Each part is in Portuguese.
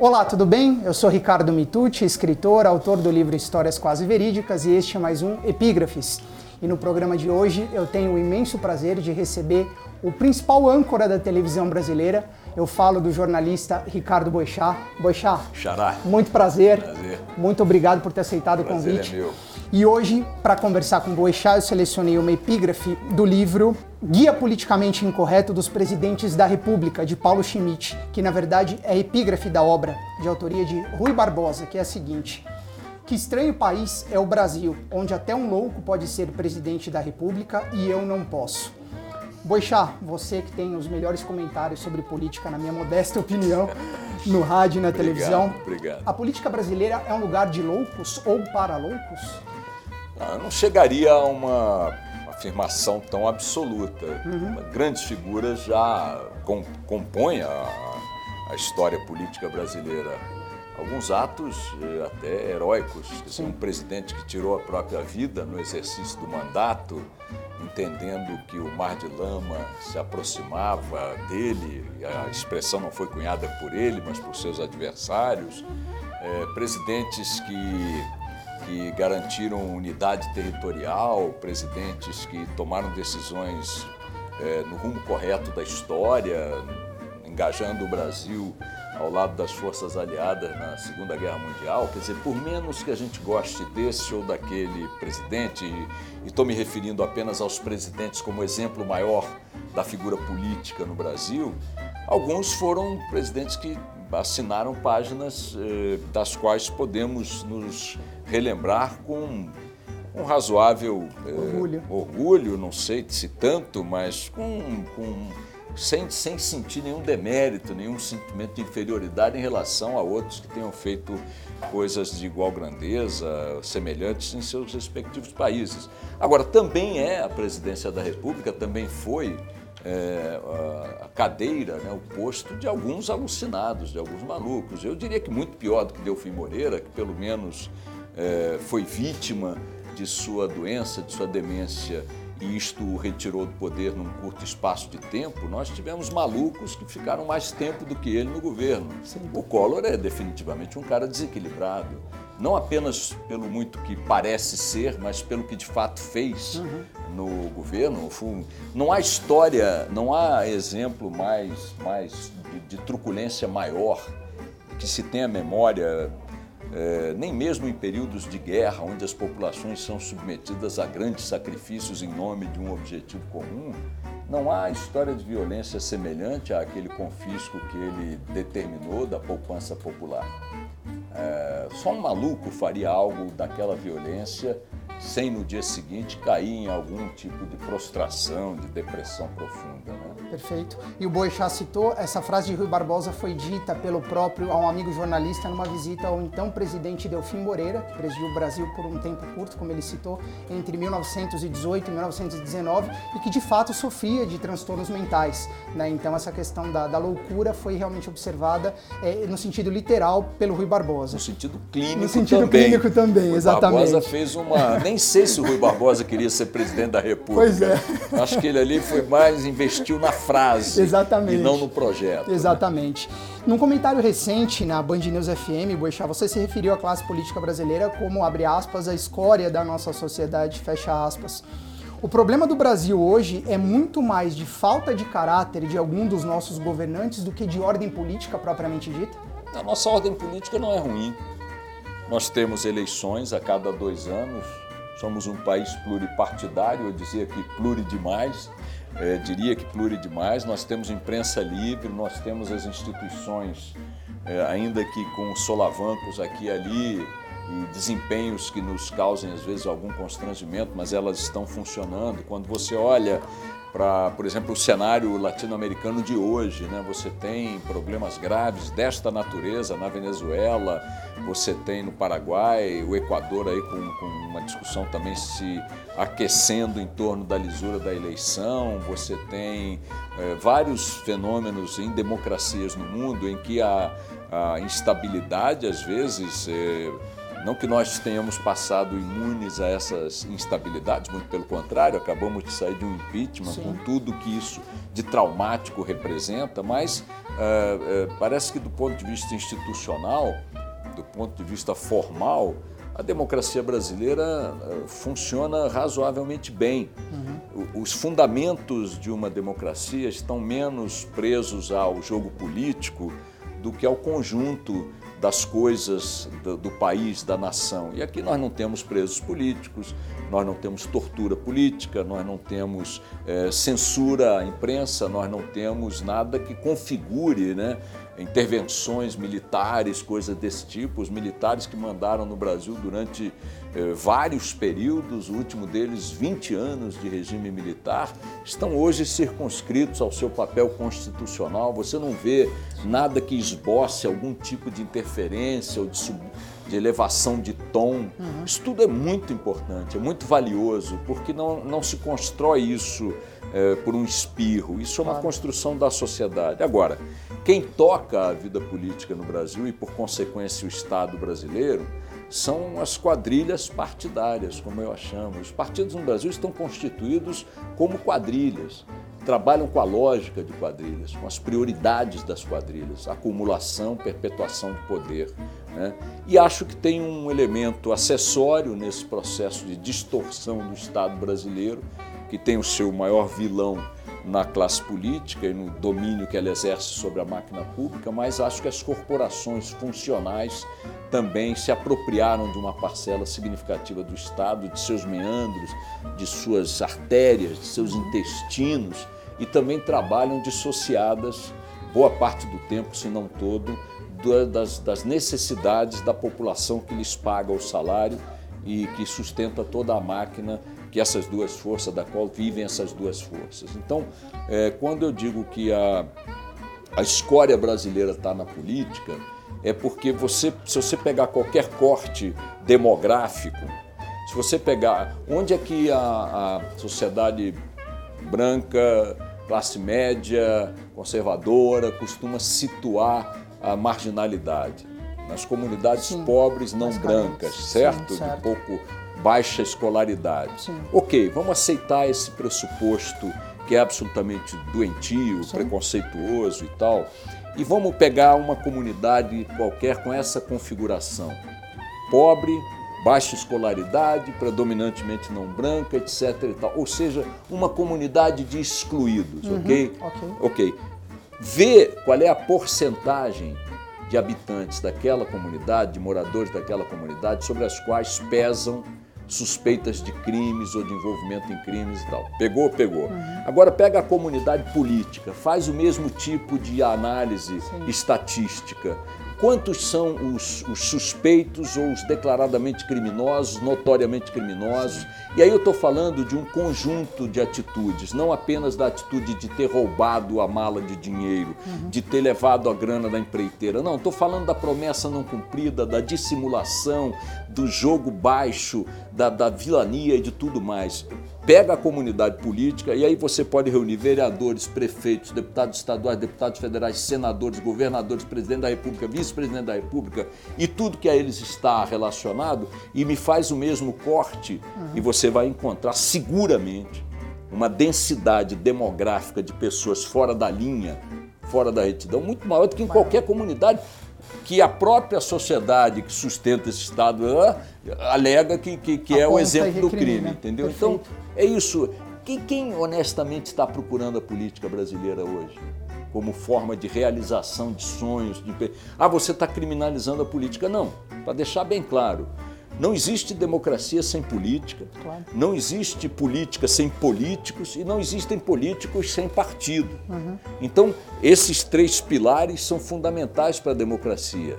Olá, tudo bem? Eu sou Ricardo Mitucci, escritor, autor do livro Histórias Quase Verídicas e este é mais um Epígrafes. E no programa de hoje eu tenho o imenso prazer de receber o principal âncora da televisão brasileira. Eu falo do jornalista Ricardo Boixá. Boixá, Xará. muito prazer. Prazer. Muito obrigado por ter aceitado o Prazer convite. é meu. E hoje, para conversar com o Boixá, eu selecionei uma epígrafe do livro Guia Politicamente Incorreto dos Presidentes da República, de Paulo Schmidt, que na verdade é epígrafe da obra, de autoria de Rui Barbosa, que é a seguinte. Que estranho país é o Brasil, onde até um louco pode ser presidente da República e eu não posso. Boixá, você que tem os melhores comentários sobre política, na minha modesta opinião, no rádio e na Obrigado, televisão. obrigado. A política brasileira é um lugar de loucos ou para loucos? Ah, não chegaria a uma afirmação tão absoluta. Grandes figuras já com- compõem a, a história política brasileira. Alguns atos eh, até heróicos. Dizer, um presidente que tirou a própria vida no exercício do mandato, entendendo que o mar de lama se aproximava dele, a expressão não foi cunhada por ele, mas por seus adversários. Eh, presidentes que que garantiram unidade territorial, presidentes que tomaram decisões eh, no rumo correto da história, engajando o Brasil ao lado das forças aliadas na Segunda Guerra Mundial. Quer dizer, por menos que a gente goste desse ou daquele presidente, e estou me referindo apenas aos presidentes como exemplo maior da figura política no Brasil, alguns foram presidentes que assinaram páginas eh, das quais podemos nos relembrar com um razoável eh, Orgulho. orgulho, não sei se tanto, mas com, com- sem, sem sentir nenhum demérito, nenhum sentimento de inferioridade em relação a outros que tenham feito coisas de igual grandeza, semelhantes em seus respectivos países. Agora, também é a presidência da República, também foi é, a- a cadeira, né, o posto de alguns alucinados, de alguns malucos. Eu diria que muito pior do que Delfim Moreira, que pelo menos é, foi vítima de sua doença, de sua demência, e isto o retirou do poder num curto espaço de tempo, nós tivemos malucos que ficaram mais tempo do que ele no governo. O Collor é definitivamente um cara desequilibrado. Não apenas pelo muito que parece ser, mas pelo que de fato fez no governo. Não há história, não há exemplo mais, mais de, de truculência maior que se tenha memória, eh, nem mesmo em períodos de guerra, onde as populações são submetidas a grandes sacrifícios em nome de um objetivo comum, não há história de violência semelhante àquele confisco que ele determinou da poupança popular. É, só um maluco faria algo daquela violência sem no dia seguinte cair em algum tipo de prostração, de depressão profunda. Né? Perfeito. E o Boixá citou, essa frase de Rui Barbosa foi dita pelo próprio, a um amigo jornalista, numa visita ao então presidente Delfim Moreira, que presidiu o Brasil por um tempo curto, como ele citou, entre 1918 e 1919, e que de fato sofria de transtornos mentais. né? Então essa questão da, da loucura foi realmente observada eh, no sentido literal pelo Rui Barbosa. No sentido clínico No sentido também. clínico também, Rui exatamente. Barbosa fez uma... Nem sei se o Rui Barbosa queria ser presidente da República. Pois é. Acho que ele ali foi mais, investiu na frase Exatamente. e não no projeto. né? Exatamente. Num comentário recente na Band News FM, Boixá, você se referiu à classe política brasileira como, abre aspas, a escória da nossa sociedade, fecha aspas. O problema do Brasil hoje é muito mais de falta de caráter de algum dos nossos governantes do que de ordem política propriamente dita? A nossa ordem política não é ruim. Nós temos eleições a cada dois anos, somos um país pluripartidário, eu dizia que pluri demais, eh, diria que pluri demais. Nós temos imprensa livre, nós temos as instituições, eh, ainda que com solavancos aqui e ali, e desempenhos que nos causem às vezes algum constrangimento, mas elas estão funcionando. Quando você olha para, por exemplo, o cenário latino-americano de hoje, né? Você tem problemas graves desta natureza na Venezuela, você tem no Paraguai, o Equador aí com, com uma discussão também se aquecendo em torno da lisura da eleição, você tem eh, vários fenômenos em democracias no mundo em que a, a instabilidade às vezes eh, não que nós tenhamos passado imunes a essas instabilidades, muito pelo contrário, acabamos de sair de um impeachment, Sim. com tudo que isso de traumático representa, mas uh, uh, parece que do ponto de vista institucional, do ponto de vista formal, a democracia brasileira uh, funciona razoavelmente bem. Uhum. Os fundamentos de uma democracia estão menos presos ao jogo político do que ao conjunto das coisas do, do, país, da nação. E aqui nós não temos presos políticos, nós não temos tortura política, nós não temos é, censura à imprensa, nós não temos nada que configure né, intervenções militares, coisas desse tipo. Os militares que mandaram no Brasil durante eh, vários períodos, o último deles 20 anos de regime militar, estão hoje circunscritos ao seu papel constitucional. Você não vê nada que esboce algum tipo de interferência ou de, sub, de elevação de tom. Uhum. Isso tudo é muito importante, é muito valioso, porque não, não se constrói isso é, por um espirro. Isso é uma claro. construção da sociedade. Agora, quem toca a vida política no Brasil e, por consequência, o Estado brasileiro, são as quadrilhas partidárias, como eu a chamo. Os partidos no Brasil estão constituídos como quadrilhas, trabalham com a lógica de quadrilhas, com as prioridades das quadrilhas, acumulação, perpetuação de poder. Né? E acho que tem um elemento acessório nesse processo de distorção do Estado brasileiro, que tem o seu maior vilão na classe política e no domínio que ela exerce sobre a máquina pública, mas acho que as corporações funcionais também se apropriaram de uma parcela significativa do Estado, de seus meandros, de suas artérias, de seus intestinos e também trabalham dissociadas, boa parte do tempo, se não todo, das, das necessidades da população que lhes paga o salário e que sustenta toda a máquina que essas duas forças, da qual vivem essas duas forças. Então, é, quando eu digo que a, a escória brasileira está na política, é porque você, se você pegar qualquer corte demográfico, se você pegar onde é que a, a sociedade branca, classe média, conservadora, costuma situar a marginalidade? Nas comunidades Sim, pobres não brancas, certo? Sim, certo? De pouco baixa escolaridade. Sim. Ok, vamos aceitar esse pressuposto que é absolutamente doentio, Sim. preconceituoso e tal, e vamos pegar uma comunidade qualquer com essa configuração. Pobre, baixa escolaridade, predominantemente não branca, etc. E tal. Ou seja, uma comunidade de excluídos, uhum, ok? Ok. Ok. Vê qual é a porcentagem de habitantes daquela comunidade, de moradores daquela comunidade, sobre as quais pesam suspeitas de crimes ou de envolvimento em crimes e tal. Pegou? Pegou. Uhum. Agora pega a comunidade política, faz o mesmo tipo de análise Sim. estatística quantos são os, os, suspeitos ou os declaradamente criminosos, notoriamente criminosos. E aí eu estou falando de um conjunto de atitudes, não apenas da atitude de ter roubado a mala de dinheiro, uhum. de ter levado a grana da empreiteira. Não, estou falando da promessa não cumprida, da dissimulação, do jogo baixo, da, da vilania e de tudo mais pega a comunidade política e aí você pode reunir vereadores, prefeitos, deputados estaduais, deputados federais, senadores, governadores, presidente da República, vice-presidente da República e tudo que a eles está relacionado e me faz o mesmo corte uhum. e você vai encontrar seguramente uma densidade demográfica de pessoas fora da linha, fora da retidão, muito maior do que em qualquer comunidade que a própria sociedade que sustenta esse Estado alega que, que, que é o exemplo do crime, né? entendeu? Perfeito. Então, é isso. Quem, quem honestamente está procurando a política brasileira hoje? Como forma de realização de sonhos? De... Ah, você está criminalizando a política. Não, para deixar bem claro. Não existe democracia sem política, claro. não existe política sem políticos e não existem políticos sem partido. Uhum. Então, esses três pilares são fundamentais para a democracia: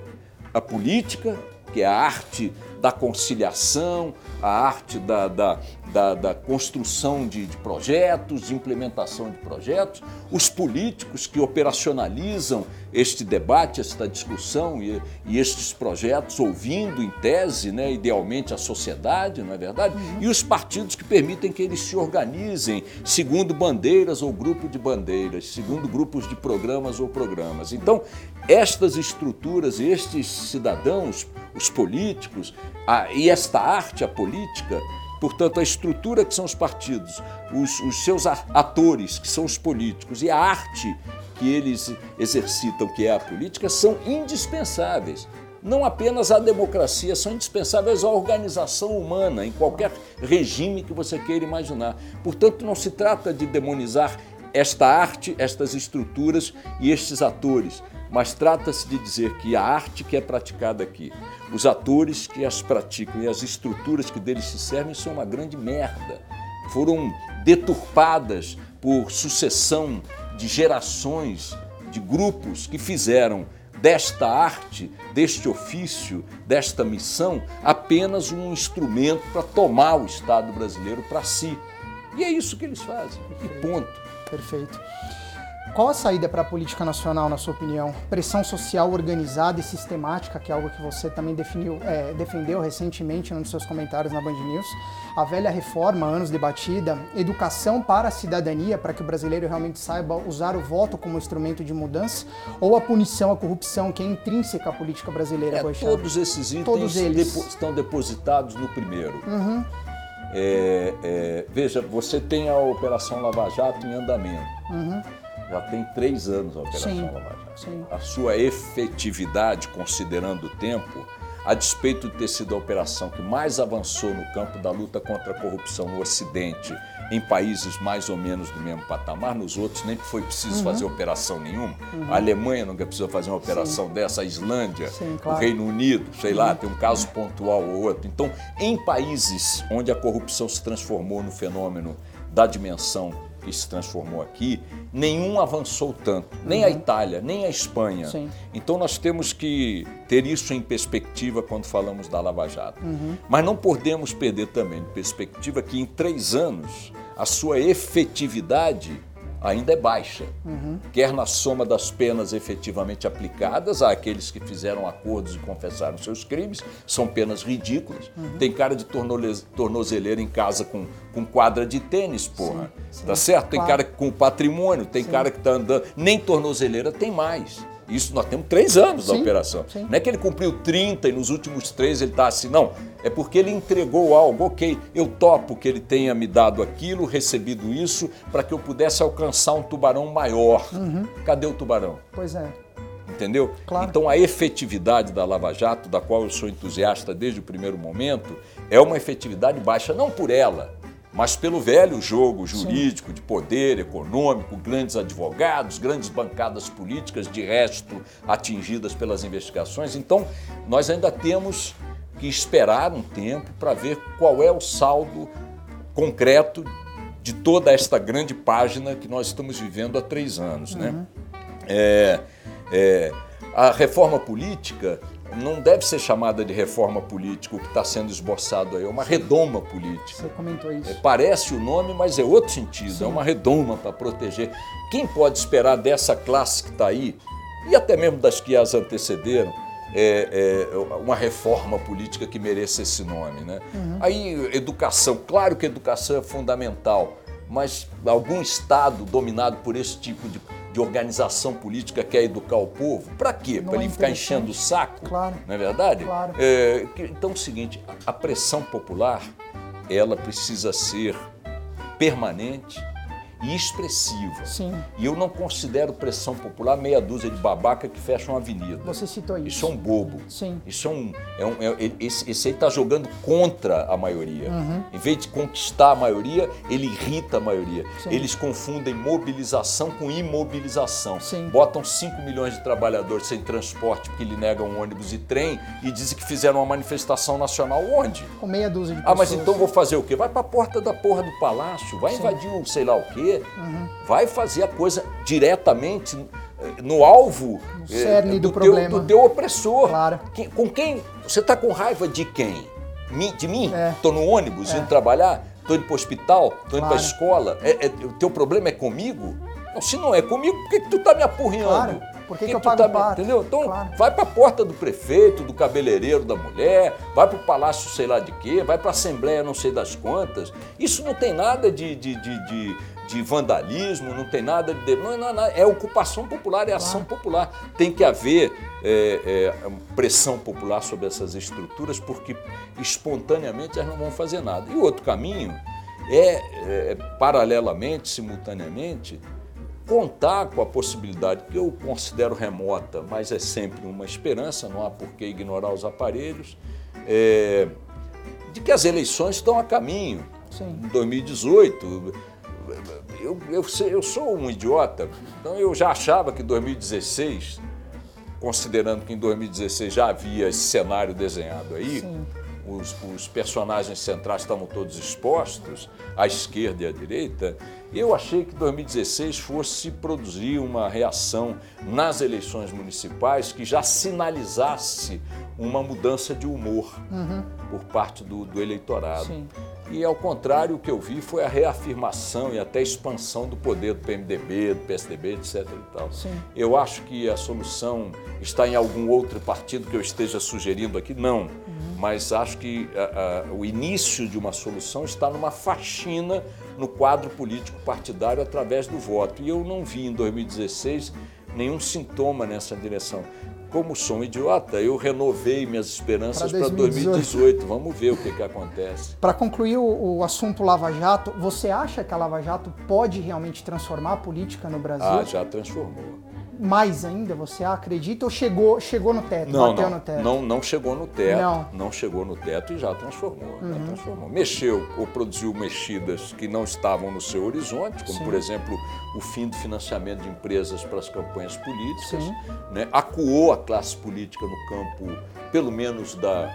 a política, que é a arte da conciliação, a arte da, da, da, da construção de, de, projetos, de implementação de projetos, os políticos que operacionalizam este debate, esta discussão e, e estes projetos, ouvindo em tese, né, idealmente, a sociedade, não é verdade? Uhum. E os partidos que permitem que eles se organizem segundo bandeiras ou grupo de bandeiras, segundo grupos de programas ou programas. Então, estas estruturas, estes cidadãos, os políticos a, e esta arte, a política, Portanto, a estrutura que são os partidos, os, os seus atores, que são os políticos, e a arte que eles exercitam, que é a política, são indispensáveis. Não apenas a democracia, são indispensáveis à organização humana, em qualquer regime que você queira imaginar. Portanto, não se trata de demonizar esta arte, estas estruturas e estes atores, mas trata-se de dizer que a arte que é praticada aqui, os atores que as praticam e as estruturas que deles se servem são uma grande merda. Foram deturpadas por sucessão de gerações, de grupos que fizeram desta arte, deste ofício, desta missão, apenas um instrumento para tomar o Estado brasileiro para si. E é isso que eles fazem. E ponto. Perfeito. Qual a saída para a política nacional, na sua opinião? Pressão social organizada e sistemática, que é algo que você também definiu, é, defendeu recentemente nos seus comentários na Band News. A velha reforma, anos debatida, educação para a cidadania, para que o brasileiro realmente saiba usar o voto como instrumento de mudança, ou a punição à corrupção, que é intrínseca à política brasileira, é, Todos esses itens todos. Depo estão depositados no primeiro. Uhum. É, é, veja, você tem a Operação Lava Jato em andamento. Uhum. Já tem três anos a Operação sim, Lava Jato. Sim. A sua efetividade, considerando o tempo, a despeito de ter sido a operação que mais avançou no campo da luta contra a corrupção no Ocidente, em países mais ou menos do mesmo patamar, nos outros nem foi preciso uhum. fazer operação nenhuma. Uhum. A Alemanha nunca precisou fazer uma operação Sim. dessa, a Islândia, Sim, claro. o Reino Unido, sei uhum. lá, tem um caso pontual ou outro. Então, em países onde a corrupção se transformou no fenômeno da dimensão que se transformou aqui, nenhum avançou tanto, nem uhum. a Itália, nem a Espanha. Sim. Então nós temos que ter isso em perspectiva quando falamos da Lava Jato. Uhum. Mas não podemos perder também de perspectiva que em três anos a sua efetividade ainda é baixa, uhum. quer na soma das penas efetivamente aplicadas àqueles que fizeram acordos e confessaram seus crimes, são penas ridículas. Uhum. Tem cara de tornozeleira em casa com, com quadra de tênis, porra. Sim, sim. Tá certo? Tem cara com patrimônio, tem sim. cara que tá andando, nem tornozeleira tem mais. Isso nós temos três anos sim, da operação. Sim. Não é que ele cumpriu 30 e nos últimos três ele está assim, não. É porque ele entregou algo. Ok, eu topo que ele tenha me dado aquilo, recebido isso, para que eu pudesse alcançar um tubarão maior. Uhum. Cadê o tubarão? Pois é. Entendeu? Claro. Então a efetividade da Lava Jato, da qual eu sou entusiasta desde o primeiro momento, é uma efetividade baixa, não por ela, mas pelo velho jogo jurídico Sim. de poder econômico, grandes advogados, grandes bancadas políticas, de resto atingidas pelas investigações. Então, nós ainda temos que esperar um tempo para ver qual é o saldo concreto de toda esta grande página que nós estamos vivendo há três anos. Né? Uhum. É, é, a reforma política não deve ser chamada de reforma política o que está sendo esboçado aí, é uma redoma política. Você comentou isso. É, parece o nome, mas é outro sentido, é Sim. é uma redoma para proteger. Quem pode esperar dessa classe que está aí, e até mesmo das que as antecederam, é, é, uma reforma política que mereça esse nome. Né? Uhum. Aí, educação, claro que educação é fundamental, mas algum Estado dominado por esse tipo de de organização política quer educar o povo? Para quê? Para ele é ficar enchendo o saco? Claro. Não é verdade? Claro. É, então é o seguinte, a pressão popular, ela precisa ser permanente e expressiva. Sim. E eu não considero pressão popular meia dúzia de babaca que fecham a avenida. Você citou isso. Isso é um bobo. Sim. Isso é um. É um é, esse, esse aí está jogando contra a maioria. Uhum. Em vez de conquistar a maioria, ele irrita a maioria. Sim. Eles confundem mobilização com imobilização. Sim. Botam 5 milhões de trabalhadores sem transporte porque lhe negam ônibus e trem e dizem que fizeram uma manifestação nacional onde? Com meia dúzia de pessoas. Ah, mas então vou fazer o quê? Vai para a porta da porra do palácio, vai Sim. invadir um sei lá o quê uhum. vai fazer a coisa diretamente eh, no alvo no é, do, do, teu, problema. do teu opressor. Claro. Que, com quem? Você está com raiva de quem? De mim? Estou é. no ônibus é. indo trabalhar? Estou indo para o hospital? Estou indo claro. para a escola? É, é, o teu problema é comigo? Não, se não é comigo, por que, que tu está me apurreando? Claro. Por que, que, que eu pago tá? Entendeu? Então, claro. vai para a porta do prefeito, do cabeleireiro da mulher, vai para o palácio sei lá de quê, vai para a assembleia não sei das quantas. Isso não tem nada de, de, de, de de vandalismo, não tem nada de. Não, não, não, é ocupação popular, é ação popular. Tem que haver é, é, pressão popular sobre essas estruturas, porque espontaneamente elas não vão fazer nada. E o outro caminho é, é paralelamente, simultaneamente, contar com a possibilidade, que eu considero remota, mas é sempre uma esperança, não há por que ignorar os aparelhos, é, de que as eleições estão a caminho. Sim. Em 2018, eu, eu, eu sou um idiota, então eu já achava que 2016, considerando que em 2016 já havia esse cenário desenhado aí, Sim os, os, personagens centrais estavam todos expostos, à esquerda e à direita, eu achei que 2016 fosse produzir uma reação nas eleições municipais que já sinalizasse uma mudança de humor uhum. por parte do, do eleitorado. Sim. E ao contrário, o que eu vi foi a reafirmação e até expansão do poder do PMDB, do PSDB, etc. E tal. Sim. Eu acho que a solução está em algum outro partido que eu esteja sugerindo aqui, não mas acho que a, a, o início de uma solução está numa faxina no quadro político partidário através do voto. E eu não vi em 2016 nenhum sintoma nessa direção. Como sou um idiota, eu renovei minhas esperanças para 2018. 2018. Vamos ver o que, que acontece. Para concluir o, o, assunto Lava Jato, você acha que a Lava Jato pode realmente transformar a política no Brasil? Ah, já transformou mais ainda, você acredita? Ou chegou, chegou no teto? Não, bateu não, no teto? Não, não chegou no teto. Não. não chegou no teto e já transformou, uhum. já transformou. Mexeu ou produziu mexidas que não estavam no seu horizonte, como Sim. por exemplo o fim do financiamento de empresas para as campanhas políticas. Né? Acuou a classe política no campo, pelo menos da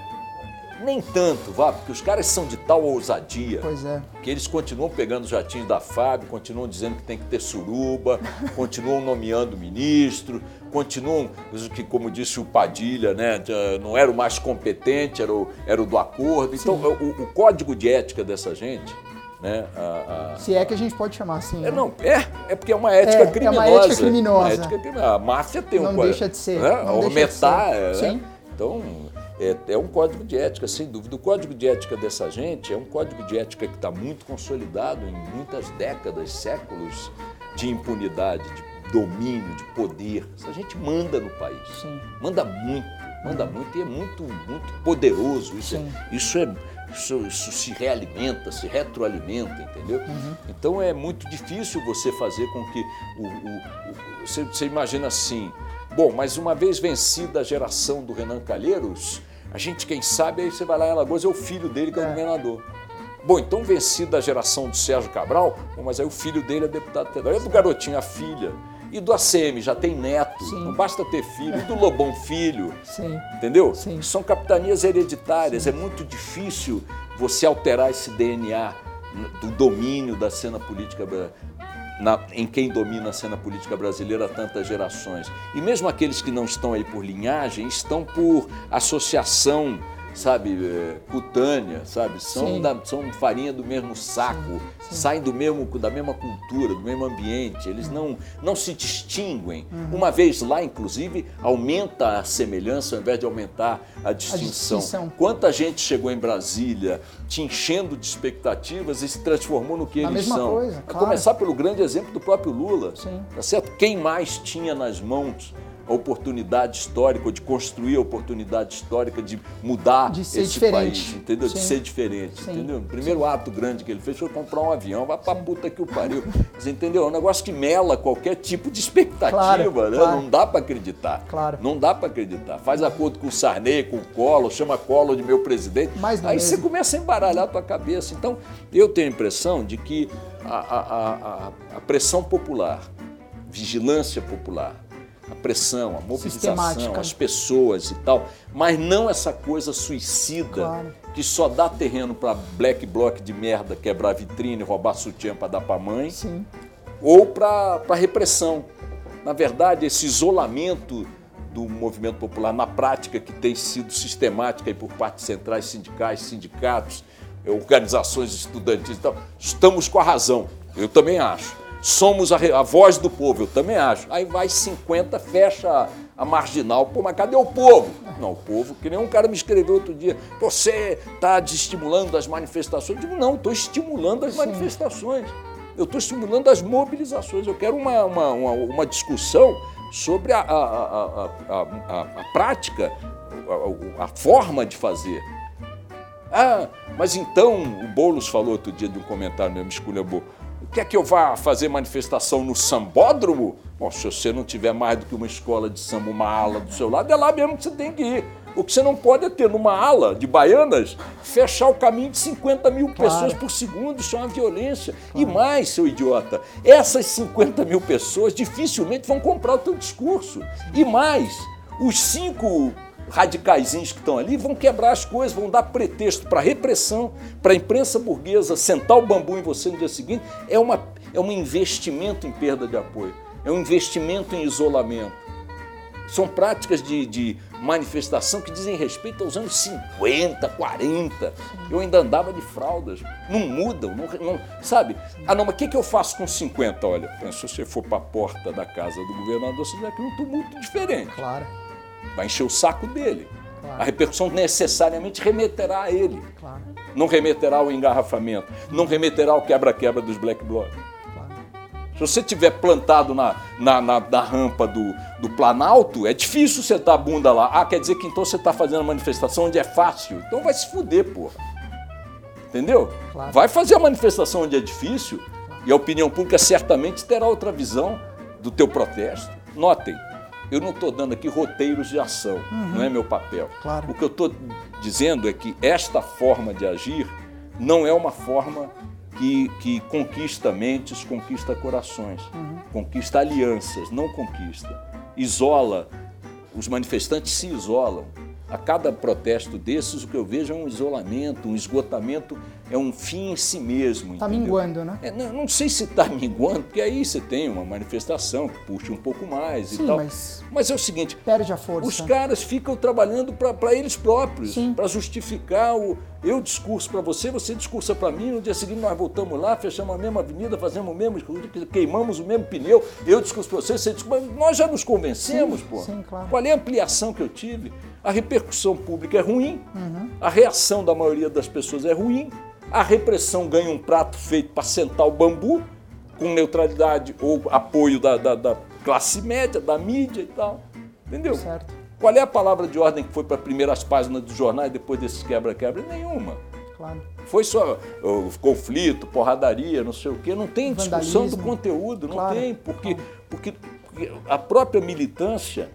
nem tanto, vá, porque os caras são de tal ousadia pois é. que eles continuam pegando os jatinhos da FAB, continuam dizendo que tem que ter suruba, continuam nomeando ministro, continuam, que como disse o Padilha, né, não era o mais competente, era o, era o do acordo. Então, o, o, código de ética dessa gente. Né, a, a... Se é que a gente pode chamar assim. É, né? não, é, é porque é uma ética é, criminosa. É uma ética criminosa. Uma ética criminosa. A máfia tem não um. Não deixa de ser. Né, não aumentar. De ser. É, né? Então, é, é, um código de ética, sem dúvida. O código de ética dessa gente é um código de ética que está muito consolidado em muitas décadas, séculos de impunidade, de domínio, de poder. Essa gente manda no país. Sim. Manda muito, manda muito e é muito, muito poderoso. Isso, é, isso é. Isso, isso, se realimenta, se retroalimenta, entendeu? Uhum. Então é muito difícil você fazer com que o, o, o você, você imagina assim, Bom, mas uma vez vencida a geração do Renan Calheiros, a gente, quem sabe, aí você vai lá em Alagoas, é o filho dele que é, é o governador. Bom, então vencida a geração do Sérgio Cabral, mas aí o filho dele é deputado federal. E do garotinho, a filha. E do ACM, já tem neto, Sim. não basta ter filho. E do Lobão Filho, Sim. entendeu? Sim. São capitanias hereditárias, é muito difícil você alterar esse DNA do domínio da cena política na, em quem domina a cena política brasileira há tantas gerações. E mesmo aqueles que não estão aí por linhagem, estão por associação sabe, é, cutânea, sabe? São, da, são farinha do mesmo saco, sim, saem do mesmo, da mesma cultura, do mesmo ambiente. Eles não, não se distinguem. Uhum. Uma vez lá, inclusive, aumenta a semelhança ao invés de aumentar a distinção. a distinção. Quanta gente chegou em Brasília te enchendo de expectativas e se transformou no que a eles são. Coisa, claro. A começar pelo grande exemplo do próprio Lula. Sim. Tá certo? Quem mais tinha nas mãos a oportunidade histórica, de construir a oportunidade histórica de mudar de esse diferente. país, entendeu? Sim. De ser diferente, Sim. entendeu? O primeiro Sim. ato grande que ele fez foi comprar um avião, vai pra puta que o pariu. Você entendeu? É um negócio que mela qualquer tipo de expectativa, claro, né? Claro. Não dá para acreditar. Claro. Não dá para acreditar. Faz acordo com o Sarney, com o Collor, chama Collor de meu presidente. Mas Aí mesmo. você começa a embaralhar a tua cabeça. Então, eu tenho a impressão de que a, a, a, a pressão popular, vigilância popular, a pressão, a mobilização, as pessoas e tal, mas não essa coisa suicida claro. que só dá terreno para black bloc de merda quebrar vitrine, roubar sutiã para dar para mãe, Sim. ou para repressão. Na verdade, esse isolamento do movimento popular na prática que tem sido sistemática por parte centrais sindicais, sindicatos, organizações estudantis e tal, estamos com a razão. Eu também acho somos a, a, voz do povo, eu também acho. Aí vai 50, fecha a marginal. Pô, mas cadê o povo? Não, o povo, que nem um cara me escreveu outro dia, você está desestimulando as manifestações. Eu digo, não, estou estimulando as Sim. manifestações. Eu estou estimulando as mobilizações. Eu quero uma, uma, uma, uma discussão sobre a, a, a, a prática, a, forma de fazer. Ah, mas então, o Boulos falou outro dia de um comentário meu, me esculhambou. Quer que eu vá fazer manifestação no sambódromo? Bom, se você não tiver mais do que uma escola de samba, uma ala do seu lado, é lá mesmo que você tem que ir. O que você não pode é ter numa ala de baianas fechar o caminho de 50 mil claro. pessoas por segundo. Isso é uma violência. Claro. E mais, seu idiota, essas 50 mil pessoas dificilmente vão comprar o teu discurso. E mais, os cinco radicaizinhos que estão ali vão quebrar as coisas, vão dar pretexto para repressão, para a imprensa burguesa sentar o bambu em você no dia seguinte. É, uma, é um investimento em perda de apoio, é um investimento em isolamento. São práticas de, de manifestação que dizem respeito aos anos 50, 40. Eu ainda andava de fraldas. Não mudam, não, não sabe? Ah, não, mas o que, que eu faço com 50? Olha, se você for para a porta da casa do governador, você vai ter um tumulto diferente. Claro vai encher o saco dele. Claro. A repercussão necessariamente remeterá a ele. Claro. Não remeterá ao engarrafamento, não remeterá ao quebra-quebra dos black blocs. Claro. Se você tiver plantado na, na, na, na, rampa do, do Planalto, é difícil sentar a bunda lá. Ah, quer dizer que então você está fazendo a manifestação onde é fácil. Então vai se fuder, porra. Entendeu? Vai fazer a manifestação onde é difícil e a opinião pública certamente terá outra visão do teu protesto. Notem, eu não estou dando aqui roteiros de ação, uhum. não é meu papel. Claro. O que eu estou dizendo é que esta forma de agir não é uma forma que, que conquista mentes, conquista corações, uhum. conquista alianças, não conquista. Isola, os manifestantes se isolam. A cada protesto desses, o que eu vejo é um isolamento, um esgotamento, é um fim em si mesmo. Está minguando, né? É, não, não, sei se está minguando, porque aí você tem uma manifestação que puxa um pouco mais Sim, e tal. Mas, mas é o seguinte: perde a força. Os caras ficam trabalhando para eles próprios, para justificar o. Eu discurso para você, você discursa para mim, no dia seguinte nós voltamos lá, fechamos a mesma avenida, fazemos o mesmo discurso, queimamos o mesmo pneu, eu discurso para você, você discursa. Nós já nos convencemos, sim, pô. Sim, claro. Qual é a ampliação que eu tive? a repercussão pública é ruim, uhum. a reação da maioria das pessoas é ruim, a repressão ganha um prato feito para sentar o bambu, com neutralidade ou apoio da, da, da, classe média, da mídia e tal. Entendeu? Certo. Qual é a palavra de ordem que foi para as primeiras páginas dos jornais depois desses quebra-quebra? Nenhuma. Claro. Foi só o conflito, porradaria, não sei o quê. Não tem discussão Vandalismo. do conteúdo, não claro. tem, porque, porque a própria militância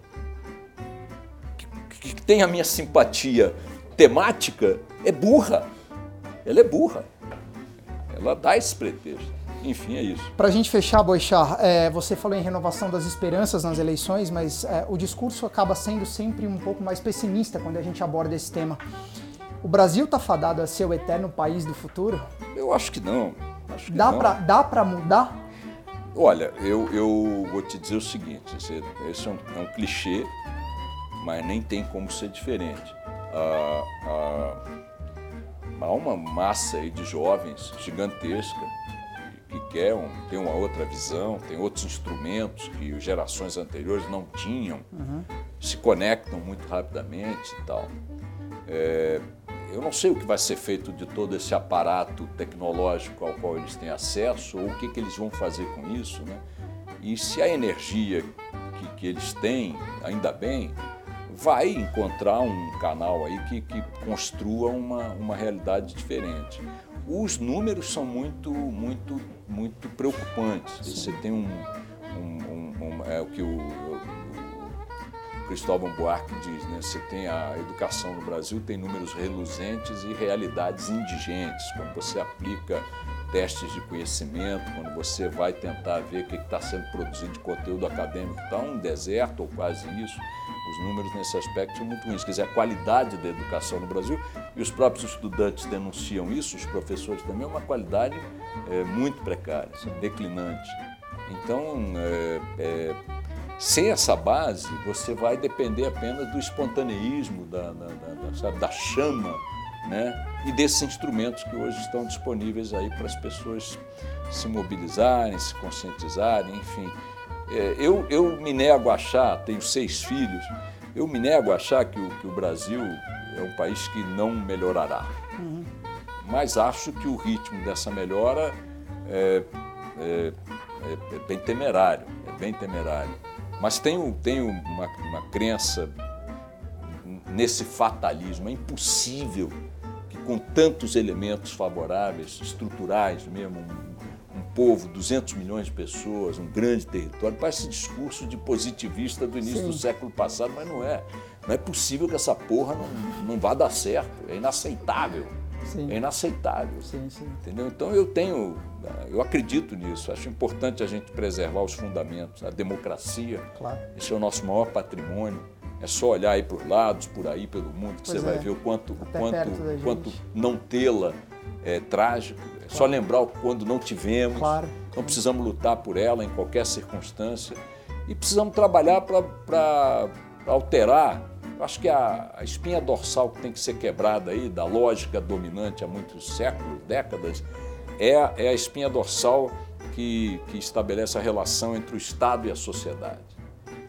que tem a minha simpatia temática é burra. Ela é burra. Ela dá esse pretexto. Enfim, é isso. Para a gente fechar, Boixá, é, você falou em renovação das esperanças nas eleições, mas é, o discurso acaba sendo sempre um pouco mais pessimista quando a gente aborda esse tema. O Brasil está fadado a ser o eterno país do futuro? Eu acho que não. Acho que dá para dá para mudar? Olha, eu, eu vou te dizer o seguinte: esse, esse é, um, é um clichê, mas nem tem como ser diferente. Ah, ah, há uma massa aí de jovens gigantesca que quer um, tem uma outra visão, tem outros instrumentos que gerações anteriores não tinham, uhum. se conectam muito rapidamente e tal. É, eu não sei o que vai ser feito de todo esse aparato tecnológico ao qual eles têm acesso ou o que, que eles vão fazer com isso, né? E se a energia que, que eles têm, ainda bem, vai encontrar um canal aí que, que construa uma, uma realidade diferente. Os números são muito, muito, muito preocupantes. Você tem um, um, um, um é o que o, o, Cristóvão Buarque diz, né? Você tem a educação no Brasil tem números reluzentes e realidades indigentes. Quando você aplica testes de conhecimento, quando você vai tentar ver o que está sendo produzido de conteúdo acadêmico, está um deserto ou quase isso. Os números nesse aspecto são muito ruins. Quer dizer, a qualidade da educação no Brasil, e os próprios estudantes denunciam isso, os professores também, é uma qualidade é, muito precária, declinante. Então, é, é, sem essa base, você vai depender apenas do espontaneísmo, da, da, da, sabe, da chama né? e desses instrumentos que hoje estão disponíveis aí para as pessoas se mobilizarem, se conscientizarem, enfim. É, eu, eu me nego a achar, tenho seis filhos, eu me nego a achar que o, que o Brasil é um país que não melhorará. Uhum. Mas acho que o ritmo dessa melhora é, é, é, é bem temerário, é bem temerário. Mas tenho, tenho uma, uma crença nesse fatalismo. É impossível com tantos elementos favoráveis, estruturais mesmo, um, um povo, 200 milhões de pessoas, um grande território, parece discurso de positivista do início Sim. do século passado, mas não é. Não é possível que essa porra não, não vá dar certo. É inaceitável. Sim. É inaceitável. Sim, sim. Entendeu? Então eu tenho, eu acredito nisso. Acho importante a gente preservar os fundamentos, a democracia. Claro. Esse é o nosso maior patrimônio. É só olhar aí para os lados, por aí, pelo mundo, que pois você é. vai ver o quanto, o quanto, quanto não tê-la é trágico. É claro. só lembrar o quando não tivemos. Claro. Não precisamos lutar por ela em qualquer circunstância. E precisamos trabalhar para alterar acho que a, a, espinha dorsal que tem que ser quebrada aí, da lógica dominante há muitos séculos, décadas, é, é a espinha dorsal que, que estabelece a relação entre o Estado e a sociedade.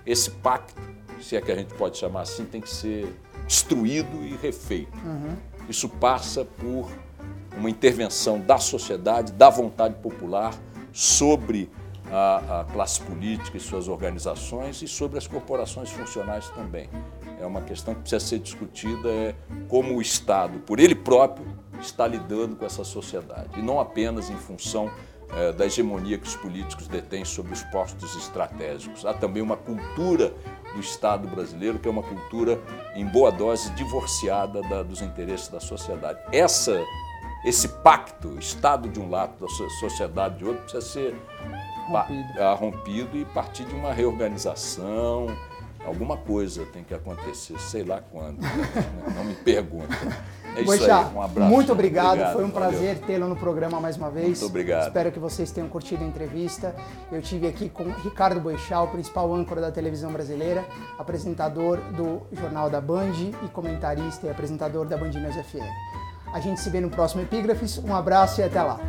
Esse pacto, se é que a gente pode chamar assim, tem que ser destruído e refeito. Uhum. Isso passa por uma intervenção da sociedade, da vontade popular sobre a, a, classe política e suas organizações e sobre as corporações funcionais também é uma questão que precisa ser discutida, é como o Estado, por ele próprio, está lidando com essa sociedade. E não apenas em função é, da hegemonia que os políticos detêm sobre os postos estratégicos. Há também uma cultura do Estado brasileiro, que é uma cultura, em boa dose, divorciada da, dos interesses da sociedade. Essa, esse pacto, Estado de um lado, da sociedade de outro, precisa ser rompido, rompido e partir de uma reorganização, alguma coisa tem que acontecer, sei lá quando. Não me pergunta. É isso Boixá, aí, um abraço. Muito obrigado, obrigado foi um prazer tê-lo no programa mais uma vez. Muito obrigado. Espero que vocês tenham curtido a entrevista. Eu tive aqui com Ricardo Boixá, o principal âncora da televisão brasileira, apresentador do Jornal da Band e comentarista e apresentador da Band News FM. A gente se vê no próximo Epígrafes. Um abraço e até lá.